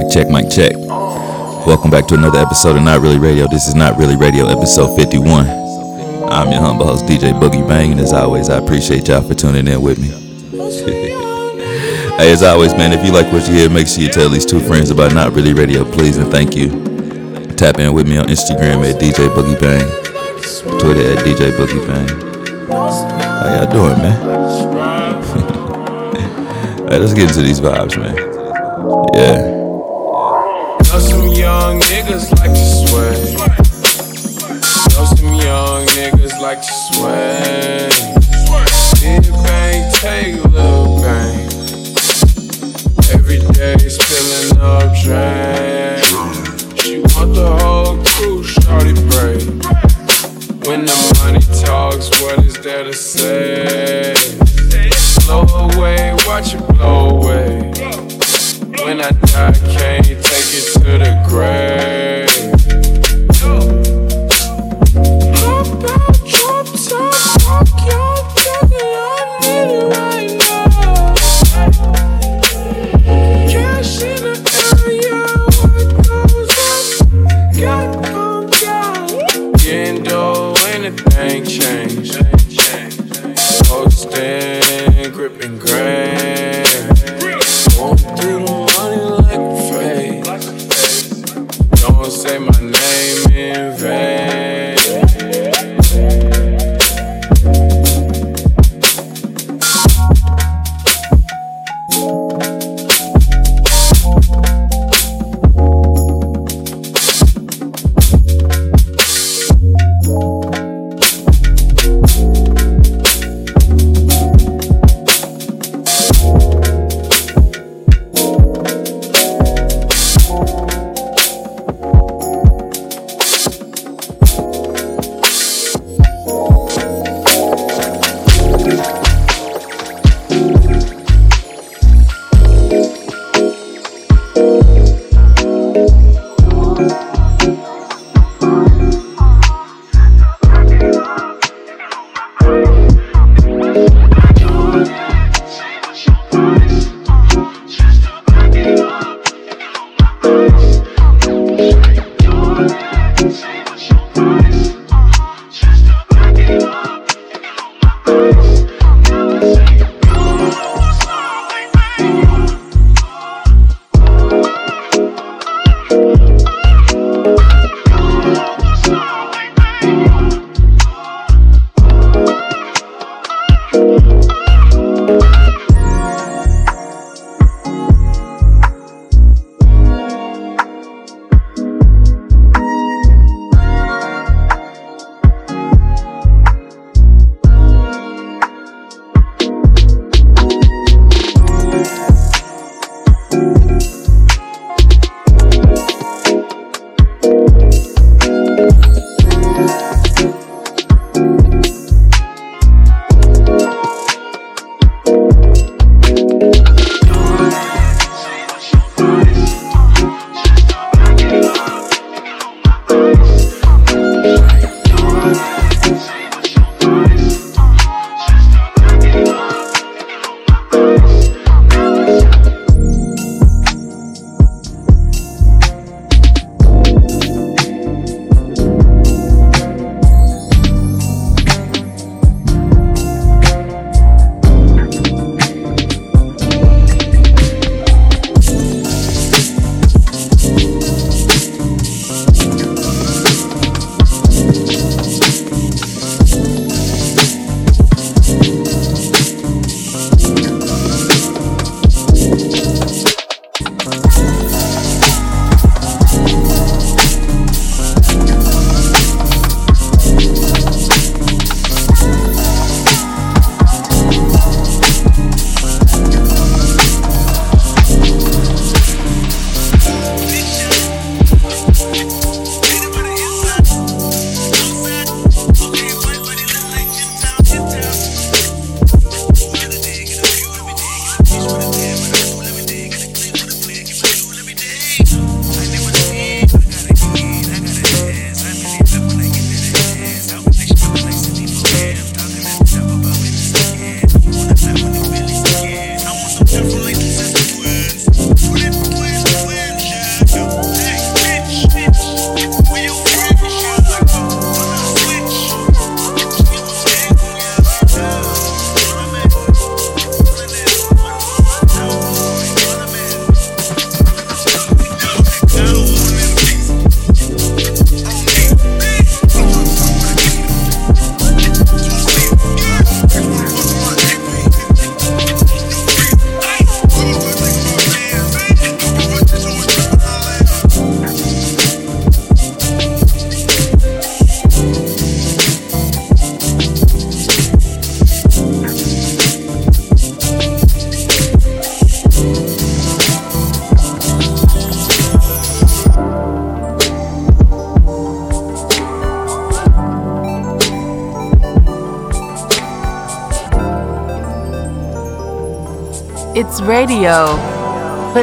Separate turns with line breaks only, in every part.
Mic check, mic check. Welcome back to another episode of Not Really Radio. This is Not Really Radio, episode 51. I'm your humble host, DJ Boogie Bang, and as always, I appreciate y'all for tuning in with me. hey, as always, man, if you like what you hear, make sure you tell these two friends about Not Really Radio, please, and thank you. Tap in with me on Instagram at DJ Boogie Bang, Twitter at DJ Boogie Bang. How y'all doing, man? hey, let's get into these vibes, man. Yeah.
Niggas like to sway. Know some young niggas like to sway. Big bang, take a little bang. Every day spilling up drain. She want the whole crew, shorty break. When the money talks, what is there to say? Blow away, watch it blow away. When I die, can't take it to the grave. my name in vain.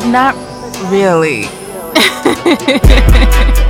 Not really.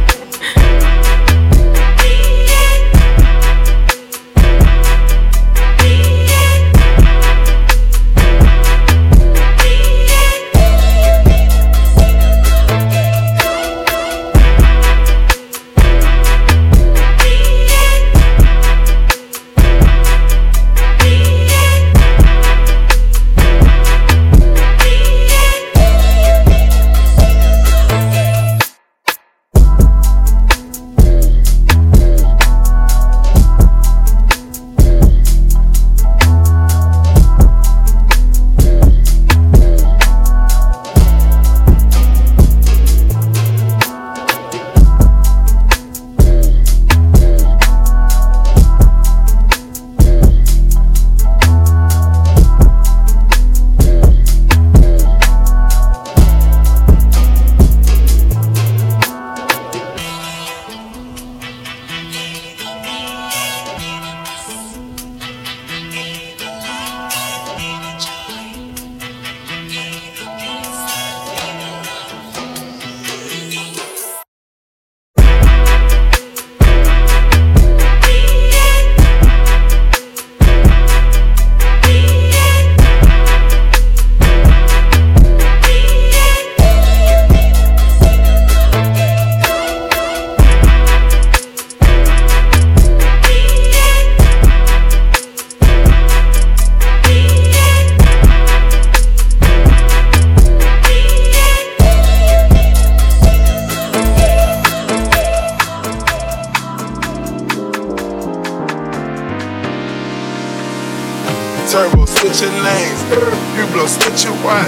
else that you want.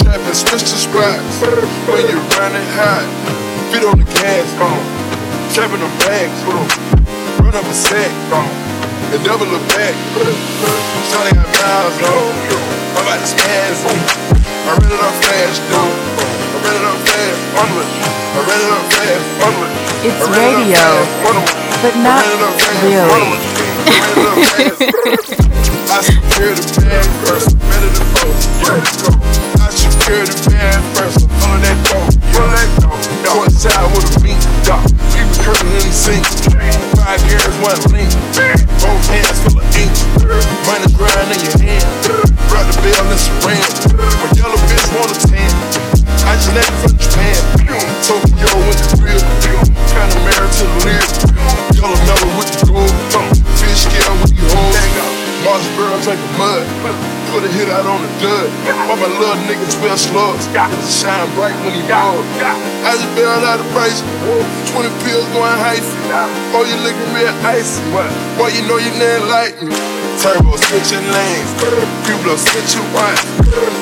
Trapping, switch the spots. when you're running hot. Feet on the gas bone, trapping a bag full. Run up a sack bone, and double a back. Tony got miles
on. I'm about to
spaz on. I ran it up fast, dude. I ran it up fast, onward. I ran it up fast, onward. It's radio, but not really. I secure the bag
first, better than both. Yeah. I secure the bag first, on that dope. Yeah. One side with
a beat, dog. People curtain in the sink. Five years, one link. Both hands full of ink. Money grind in your hand. Brought the bill and some rand. When yellow bitch want a tan. I just left from Japan. Tokyo in the real. Kinda married to the live. Yellow mellow
with the gold. Fish scale with the whole. Marsh barrel take
a mud. Put a hit out on the dud. Why my
little nigga spell slugs? Cause it shine bright when he balls. I just bailed out of price. 20 pills going hyphy. Oh, you looking real icy. Boy, you know you
not like me. Turbo switching lanes. People are switching wide.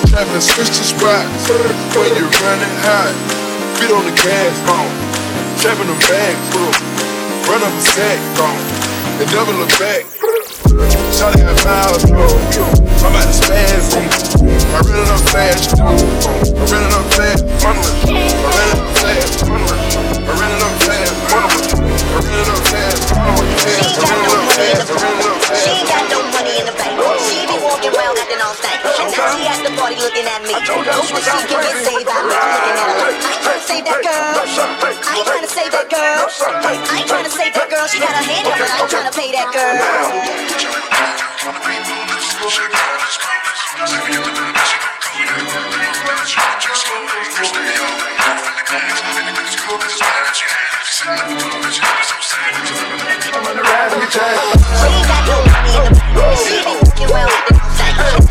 Traveling switch spots. When you running hot. Fit on the gas, gone. Trapping the bag, bro. Run up a sack, gone. And double the back, Charlie and Miles, bro. I'm about to spaz on I fast, fast, funless. I really love fast, fast,
funless. I really love fast,
fast, all. And now she at the party looking at
me. Hoping she can get saved by me looking at her. I ain't trying to save that girl. I ain't trying to save that girl. I ain't trying to save that girl. She got her hand up, but I ain't trying to pay that girl. She ain't got no money in the bank. She been looking well at the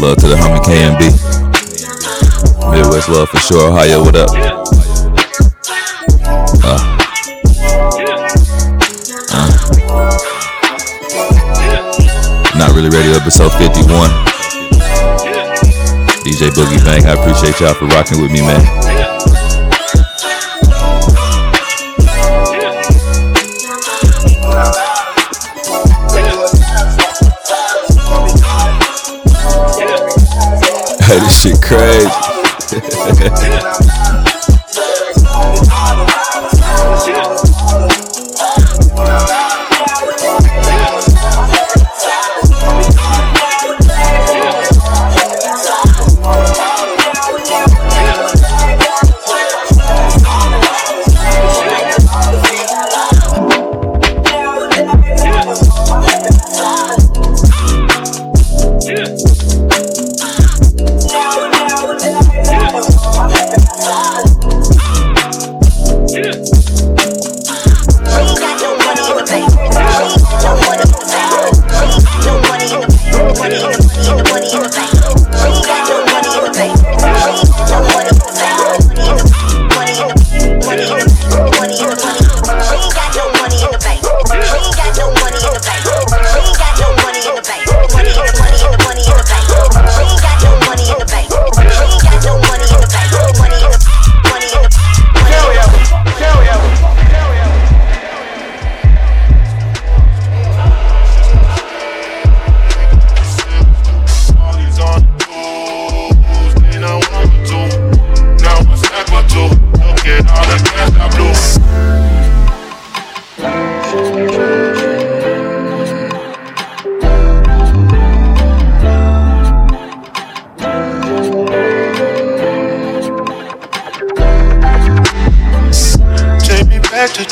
love to the homie KMB. Midwest love for sure. Ohio, what up? Uh. Uh. Not Really Radio episode 51. DJ Boogie Bang, I appreciate y'all for rocking with me, man. This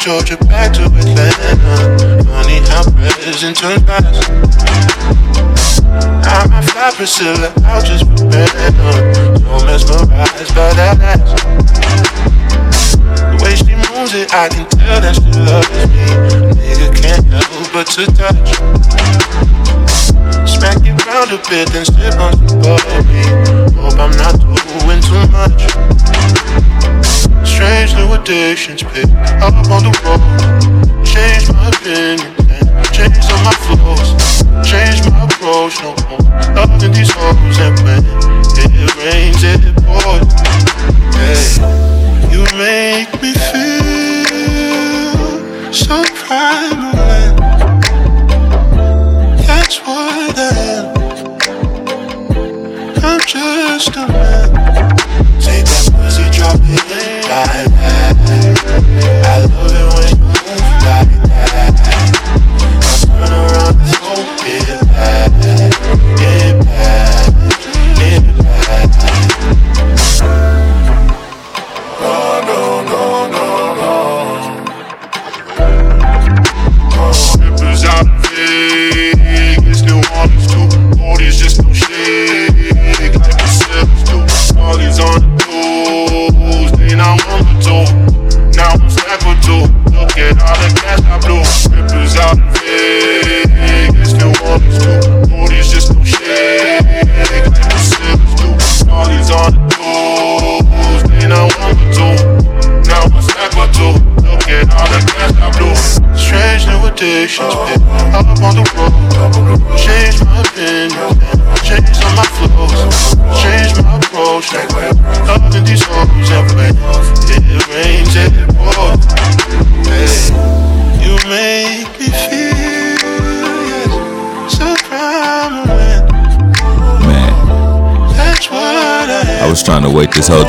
crazy. Georgia back to Atlanta. Funny how present turn past. I'm a fly Priscilla, I'll just prepare. So mesmerized by that ass. The way she moves it, I can tell that she loves me. Nigga can't help but to touch. Smack it round a bit, then sip on some bubbly. Hope I'm not doing too much. Strange new addictions pick up on the road. Change my opinion change all my flows. Change my approach, no more loving these hoes and when it rains, it pours. Hey,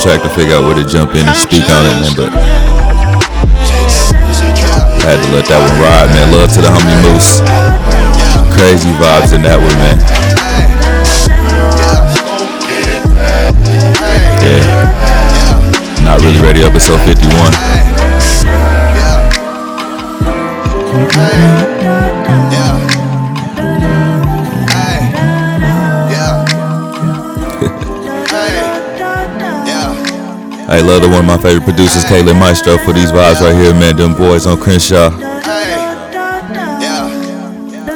track to figure out where to jump in and speak on it, man, but I had to let that one ride, man. Love to the homie Moose. Crazy vibes in that one, man. Yeah. Not Really Radio, episode 51. I love the one of my favorite producers, Kaylin Maestro, for these vibes right here, man. Them boys on Crenshaw.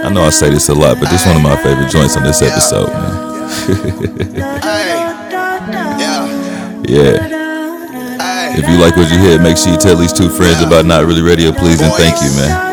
I know I say this a lot, but this one of my favorite joints on this episode, man. Yeah. If you like what you hear, make sure you tell these two friends about Not Really Radio, please, and thank you, man.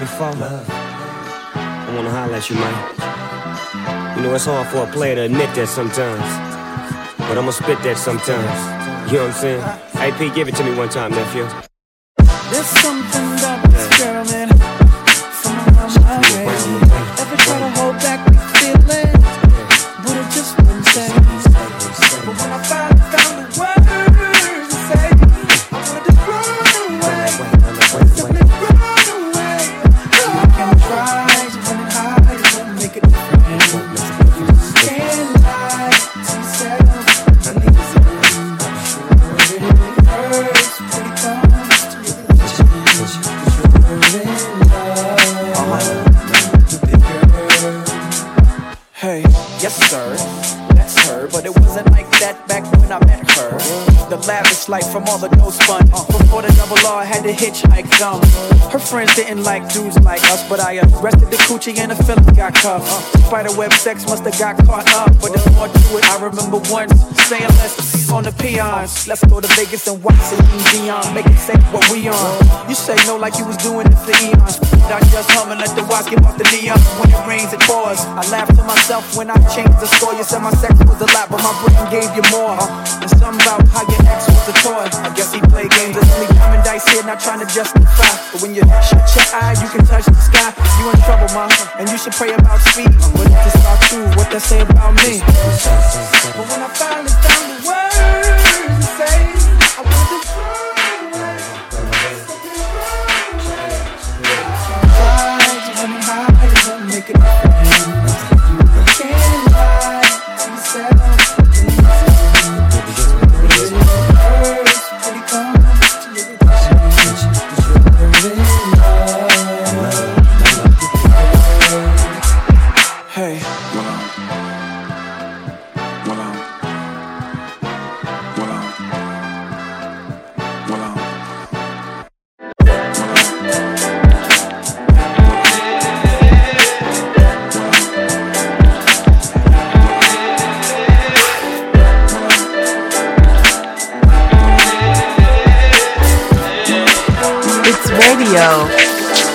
Love. I wanna holler at you, man. You know, it's hard for a player to admit that sometimes. But I'ma spit that sometimes. You know what I'm saying? Hey, P, give it to me one time, nephew.
There's something about hitchhike them. Her friends didn't like dudes like us, but I arrested the coochie and the feeling got cuffed. Uh, Spiderweb sex must have got caught up, but there's more to it. I remember once saying let's on the peons. Let's go to Vegas and watch Celine Dion. Make it safe what we on. You say no like you was doing it for eons. I just hum and let the watch give off the neon. When it rains, it pours. I laugh to myself when I changed the score. You said my sex was a lot, but my brain gave you more. And something about how your ex was a toy. I guess he played games and only diamond dice here, not trying to justify. But when you shut your eye, you can touch the sky. You in trouble, ma, and you should pray about speed. But if it's all true, what they say about me? But when I finally found the words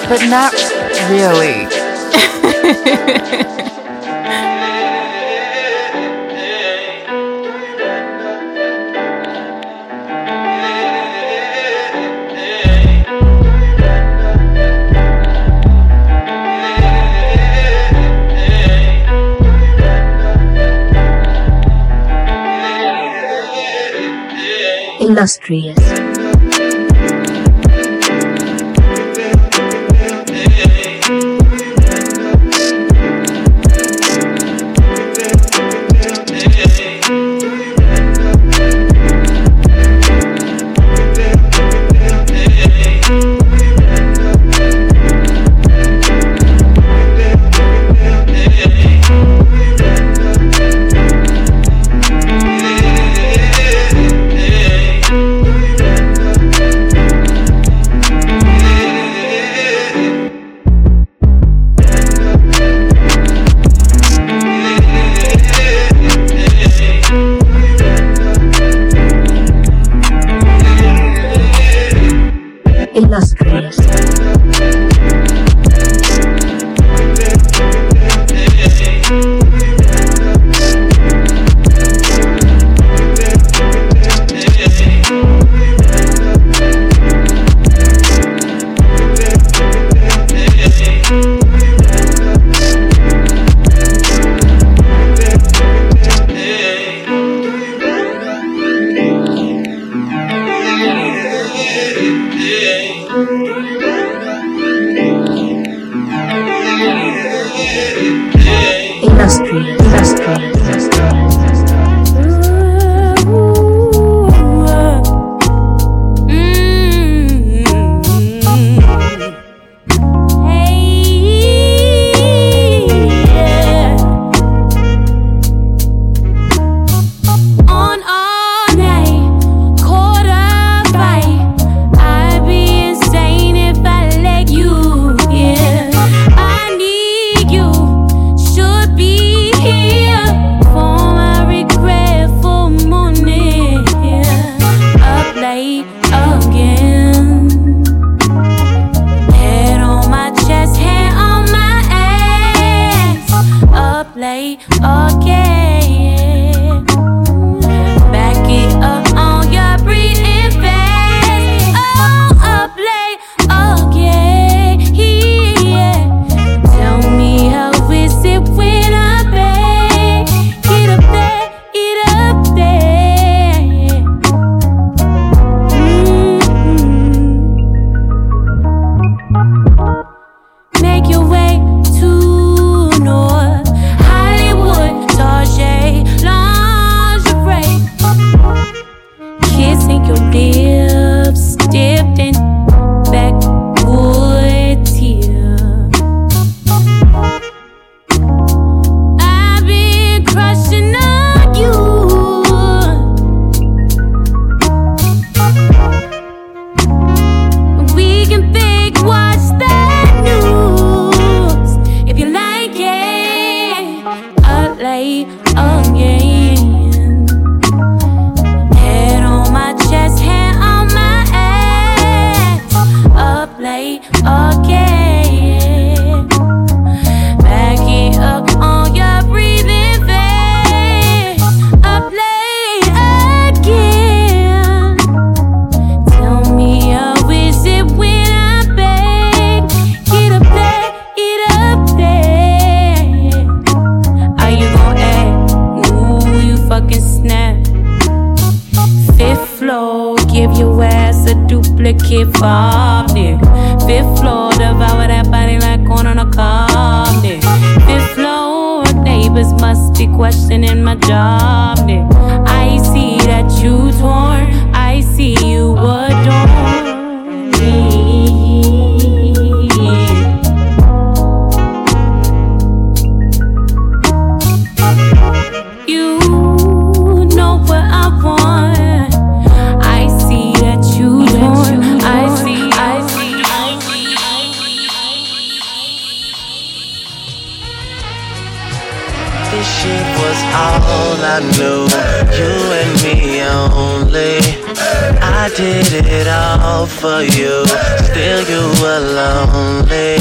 but not really.
illustrious,
did it all for you. Still you were lonely.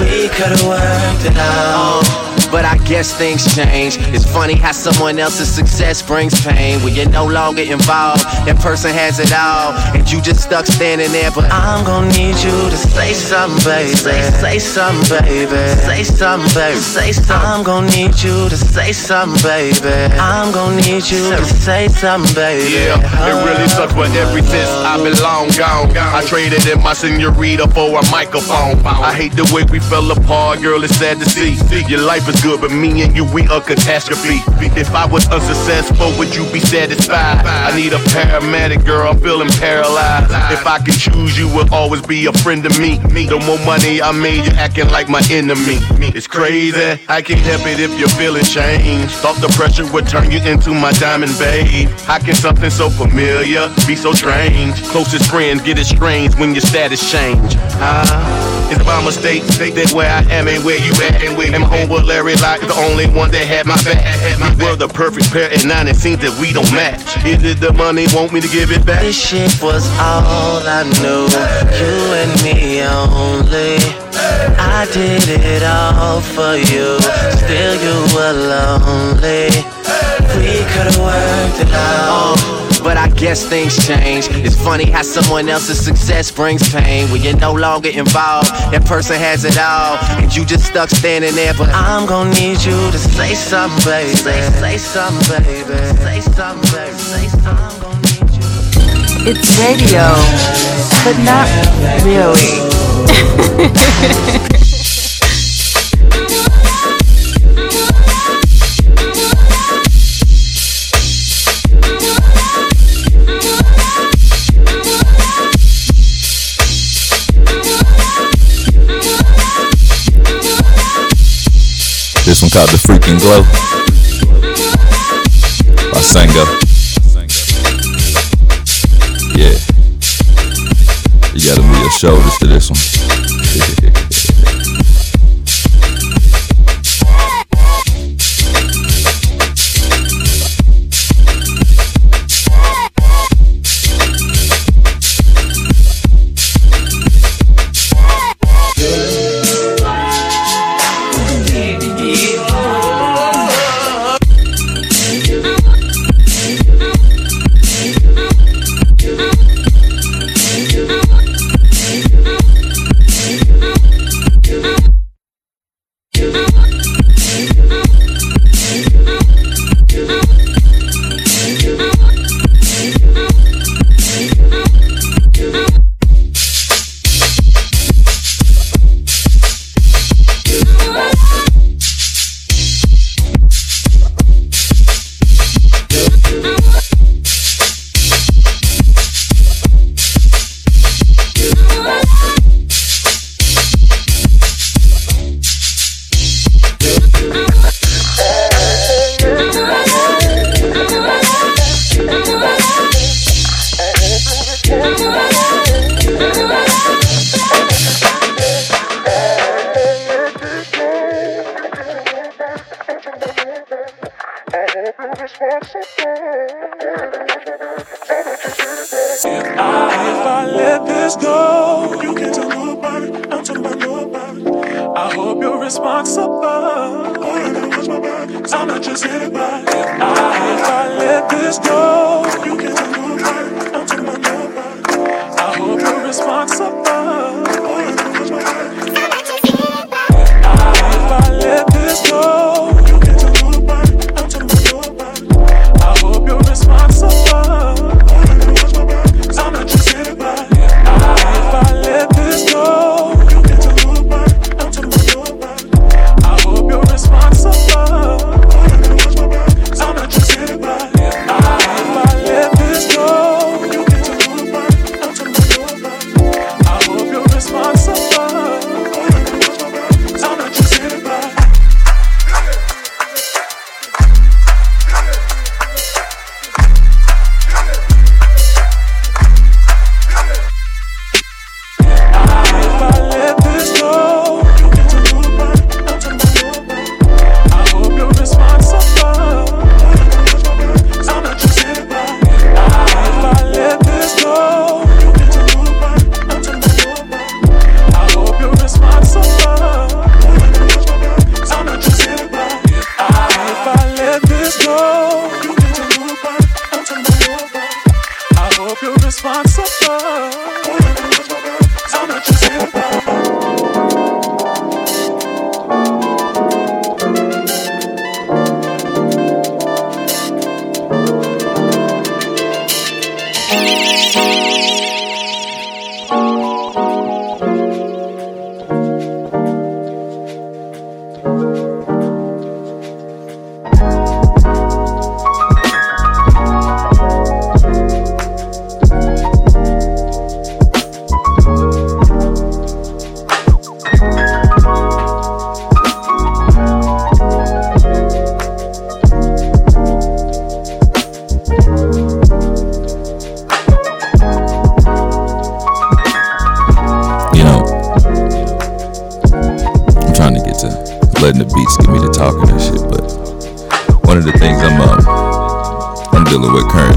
We could've worked it out. But I guess things change. It's funny how someone else's success brings pain. When you're no longer involved, that person has it all. And you just stuck standing there. But I'm gonna need you to say something, baby. Say, say something, baby. Say something, baby. Say something. I'm gonna need you to say something, baby. I'm gonna need you to say something, baby.
Yeah, it really uh. sucks, but ever since I been long gone, I traded in my senorita for a microphone. I hate the way we fell apart, girl. It's sad to see. Your life is good, but me and you, we a catastrophe. If I was unsuccessful, would you be satisfied? I need a paramedic, girl. I'm feeling paralyzed. If I could choose, you would always be a friend to me. The more money I made, you acting like my enemy. It's crazy. I can't help it if you're feeling change. Thought the pressure would turn you into my diamond babe. How can something so familiar be so strange? Closest friends get estranged when your status change. Ah, it's my mistake. That where I am ain't where you at. And where my homeboy Larry Locke, the only one that had my back. We were the perfect pair, and now it seems that we don't match. It the money want me to give it back?
This shit was all I knew. You and me only. I did it all for you. Still you were lonely. We could've worked it out. But I guess things change. It's funny how someone else's success brings pain. When you're no longer involved, that person has it all. And you just stuck standing there. But I'm gonna need you to say something, baby. Say, say something, baby. Say something, baby. Say something. I'm gonna need you.
It's radio, but not really.
called The Freaking Glow by Sango. Yeah. You gotta move your shoulders to this one.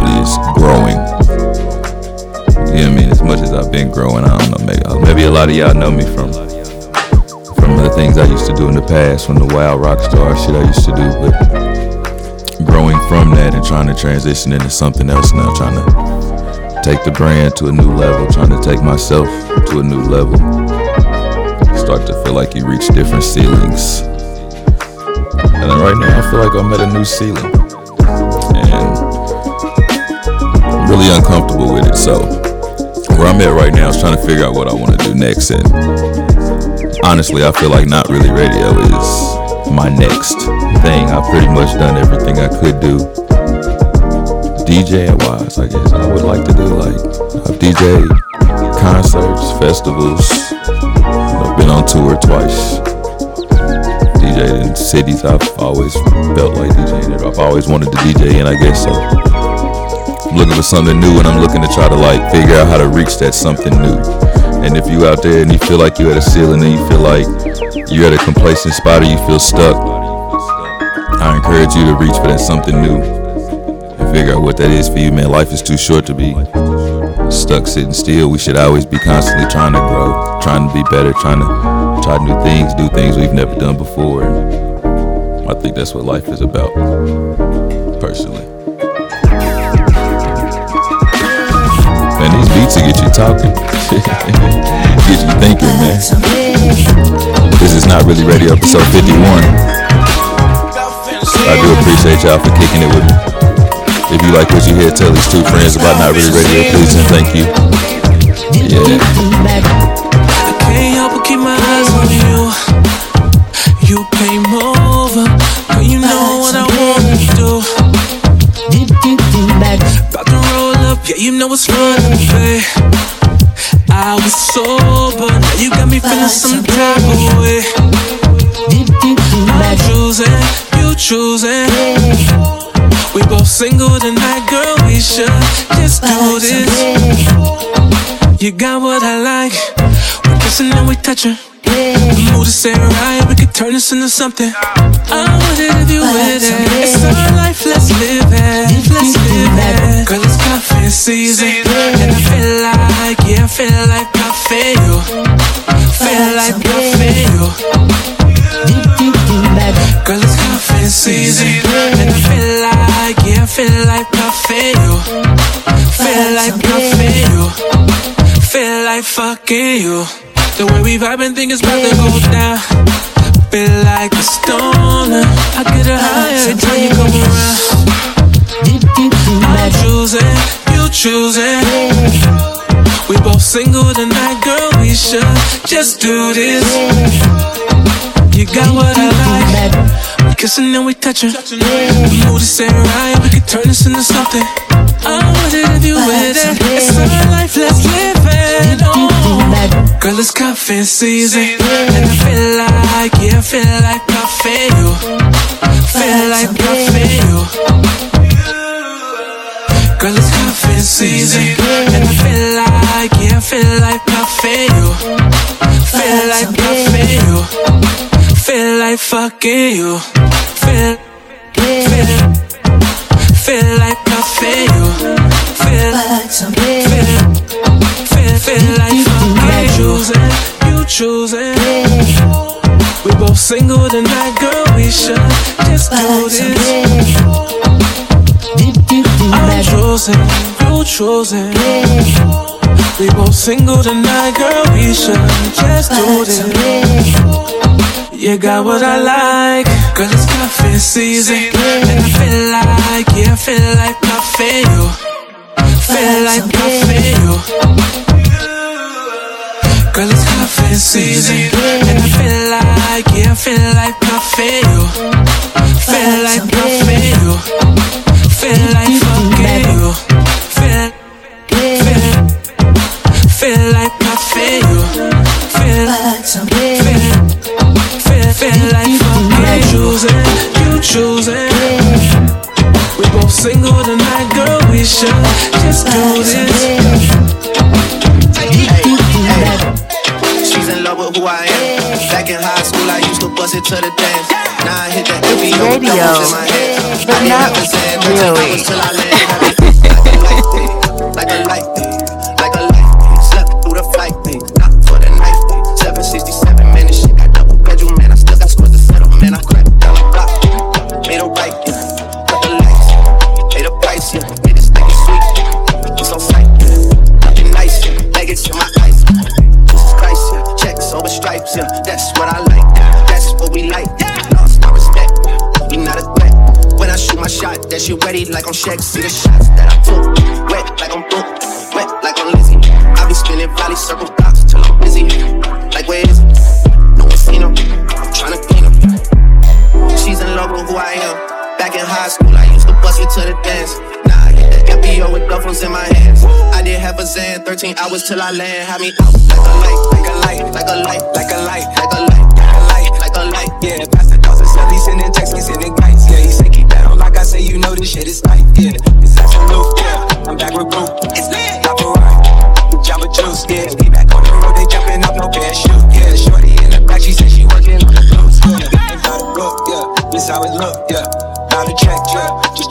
Is
growing. You know what I mean? As much as I've been growing, I don't know, maybe uh, maybe a lot of y'all know me from from the things I used to do in the past, from the wild rock star shit I used to do, but growing from that and trying to transition into something else now, trying to take the brand to a new level, trying to take myself to a new level. Start to feel like you reach different ceilings. And right now I feel like I'm at a new ceiling. Really uncomfortable with it. So where I'm at right now is trying to figure out what I want to do next. And honestly, I feel like Not Really Radio is my next thing. I've pretty much done everything I could do. DJ wise, I guess I would like to do like I've DJ concerts, festivals. I've been on tour twice. DJ in cities I've always felt like DJing. I've always wanted to DJ and I guess so. Looking for something new and I'm looking to try to like figure out how to reach that something new. And if you out there and you feel like you're at a ceiling and you feel like you're at a complacent spot or you feel stuck, I encourage you to reach for that something new and figure out what that is for you, man. Life is too short to be stuck sitting still. We should always be constantly trying to grow, trying to be better, trying to try new things, do things we've never done before. I think that's what life is about, personally. Will get you talking, get you thinking, man. This is Not Really Radio episode 51. I do appreciate y'all for kicking it with me. If you like what you hear, tell these two friends about Not Really Radio, please, and thank you. Yeah.
Yeah, you know what's running, babe. I was sober, now you got me feeling some type of way.
I'm choosing, you choosing. We both single tonight, girl. We should just do this. You got what I like. We're kissing and we touching. The mood is set right, we could turn this into something. I want it if you with it. It's our life, let's live it. Let's live it. Girl, it's cuffing season. And I feel like, yeah, I feel like I feel. Feel like I feel. Girl, it's cuffing season. And I feel like, yeah, I feel like I feel. Feel like I feel. Feel like fucking you. The way we vibing, think it's about to go down. Feel like a stoner. I get a high every time you come around. I'm choosing, you choosing. We both single tonight, girl. We should just do this. You got what I like. We kissing and we touching. We move the mood is set right. We could turn this into something. I it if you with it. It's our life, let's live it. Oh. Girl, it's cuffing season. And I feel like, yeah, I feel like I feel. Feel like I feel. Girl, it's cuffing season. And I feel like, yeah, I feel like I feel. Feel like I feel. Feel like fucking you. Feel, feel, feel like I feel. Feel, feel, feel, feel like fucking choosing, you choosing. We both single tonight, girl. We should just do this. I'm choosing, you choosing. We both single tonight, girl. We should just do this. You got what I like, girl. It's cuffing season, and I feel like, yeah, I feel like I feel, feel like I feel. Girl, it's cuffing season, and I feel like, yeah, I feel like I feel, feel like I feel, feel like choosing, you choosing. We both single tonight, girl. We should just do this.
She's in love with who I am. Back in high school, I used to bust it to the dance. Now I hit the
It's
MBO,
radio,
doubles in my hands.
but
I didn't
not
have to say it, but
really.
Like See the shots that I took, wet like I'm booked, wet like I'm Lizzie. I be spinning valley circle stops till I'm busy. Like where is it? No one seen him. I'm tryna clean him. She's in love with who I am. Back in high school, I used to bust it to the dance. Now I hit the FBO with duffels in my hands. I did have a Zan, 13 hours till I land. Had me out like a light, like a light, like a light, like a light,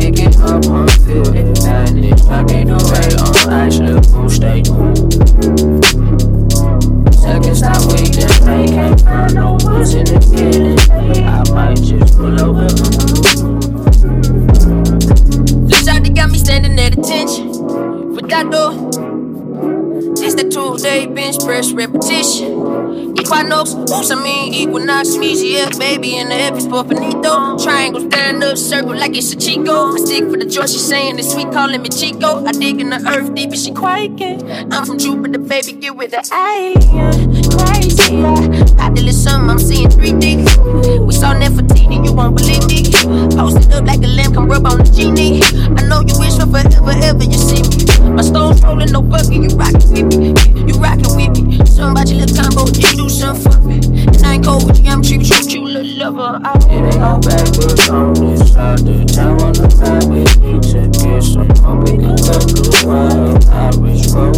can get up on feel it, vanish. I get away on ice, little stay cool. Second stop, we just ain't can't find no ones in the beginning. I might just pull over.
The shot that got me standing at attention. For that door, it's the two day bench press repetition. Equinox, oops, I mean Equinox, Measy, yeah, baby, in the heavy sport finito. Triangle stand up, circle like it's a Chico. I stick for the joy, she saying it's sweet, calling me Chico. I dig in the earth deep, and she quaking. I'm from Jupiter, baby, get with the alien. Crazy, yeah. I did something, I'm seeing 3D. We saw Nefertiti, you won't believe me. Posted up like a lamb, come rub on the genie. I know you wish for forever, ever you see me. My stones rolling, no bucket, you rockin' with me. You rockin' with me. Something about your little combo, you do something for me. And I ain't cold with you, I'm cheap, you, little lover. I
It ain't no backwards on this side of town. Wanna ride with me to get some more. Pick a cup, blue wine, Irish roses.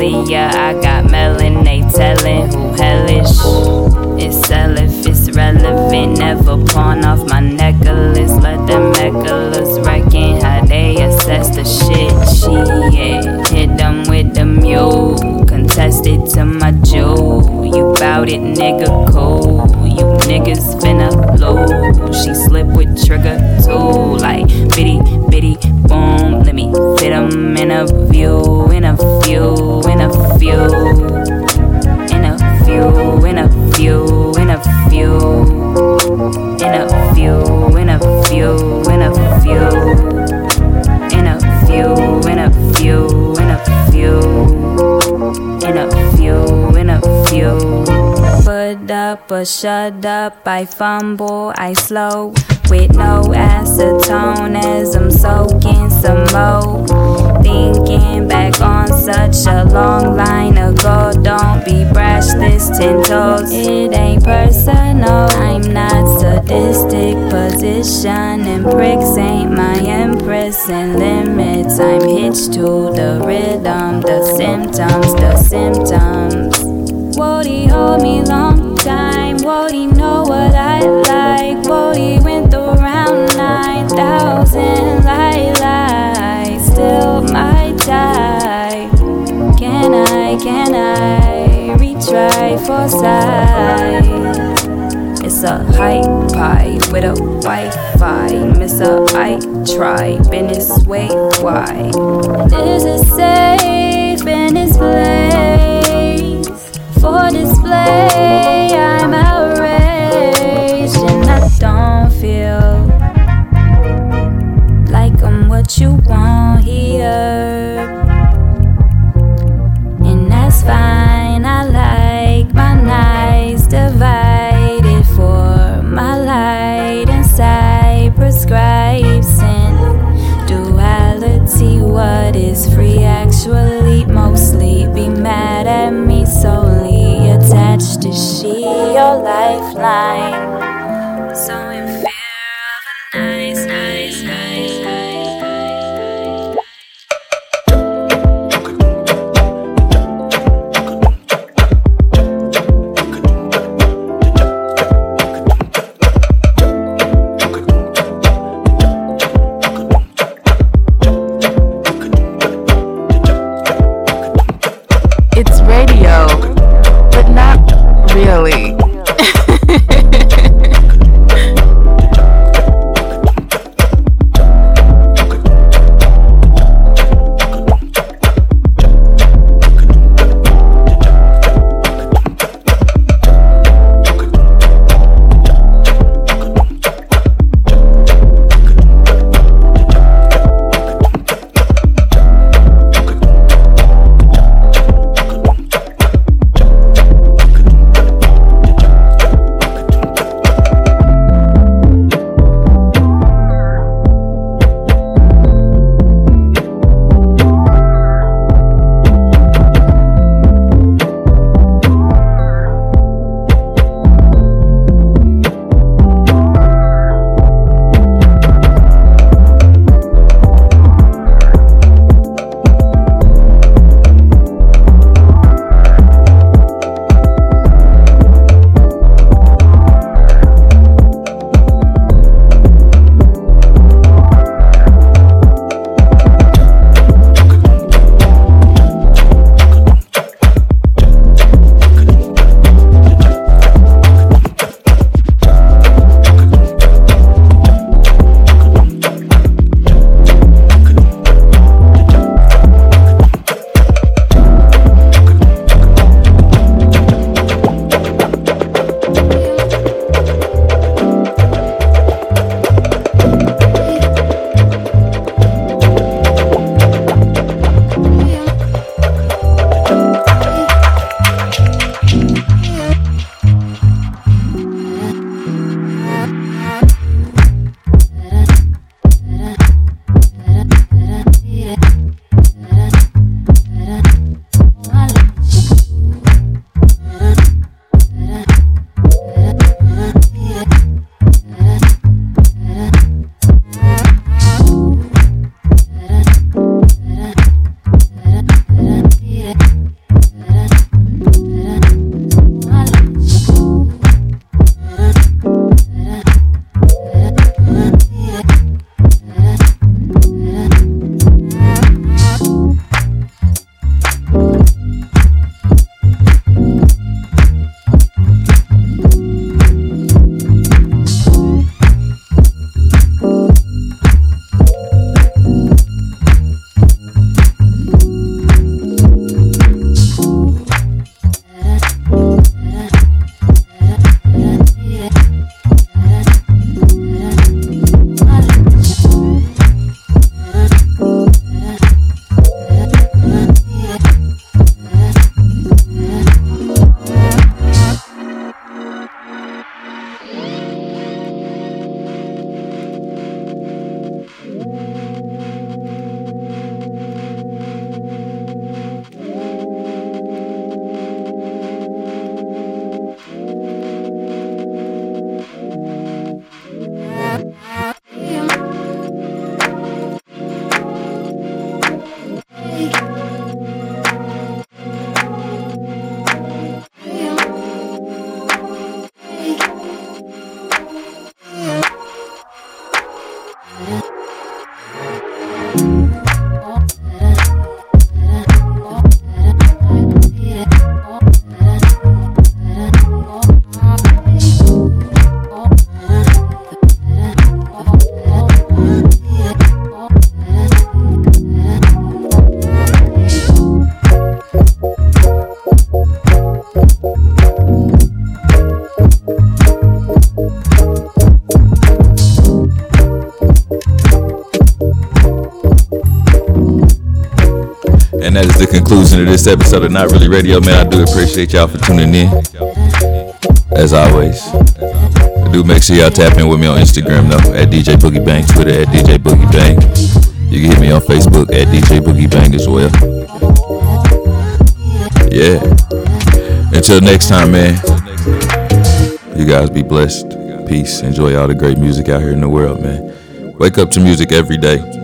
Prevelia. I got melon, they tellin' who hellish. It's sell if it's relevant. Never pawn off my necklace. Let them mechalas reckon how they assess the shit. She yeah. hit them with the mule. Contested to my jewel. You bout it, nigga, cool. You niggas finna blow. She slip with trigger too. Like bitty, bitty, let me fit them in a view, in a few, in a few, In a few, in a few, in a few, In a few, in a few, in a few, In a in a in a. In a in a. Put up a shut up, I fumble, I slow with no acetone as I'm soaking some more. Thinking back on such a long line ago, don't be brash this ten toes. It ain't personal, I'm not sadistic. Position and pricks ain't my empress and limits. I'm hitched to the rhythm, the symptoms, the symptoms. Won't he hold me long time? Won't he he went around 9,000 light Still my type. Can I, can I retry for? It's a high pie with a Wi-Fi. Miss a I try, been this way, why? Is it safe in this place? For display, I'm don't feel like I'm what you want here. And that's fine, I like my nights divided for my light inside prescribes and duality. What is free actually mostly be mad at me solely attached to she your lifeline. So
conclusion of this episode of Not Really Radio, man. I do appreciate y'all for tuning in. As always, I do make sure y'all tap in with me on Instagram though at DJ Boogie Bang, Twitter at DJ Boogie Bang. You can hit me on Facebook at DJ Boogie Bang as well. Yeah. Until next time, man. You guys be blessed. Peace. Enjoy all the great music out here in the world, man. Wake up to music every day.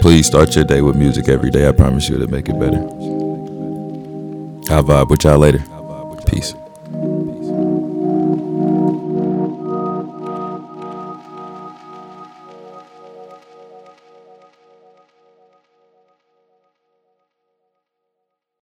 Please start your day with music every day. I promise you it'll make it better. I'll vibe with y'all later. Peace.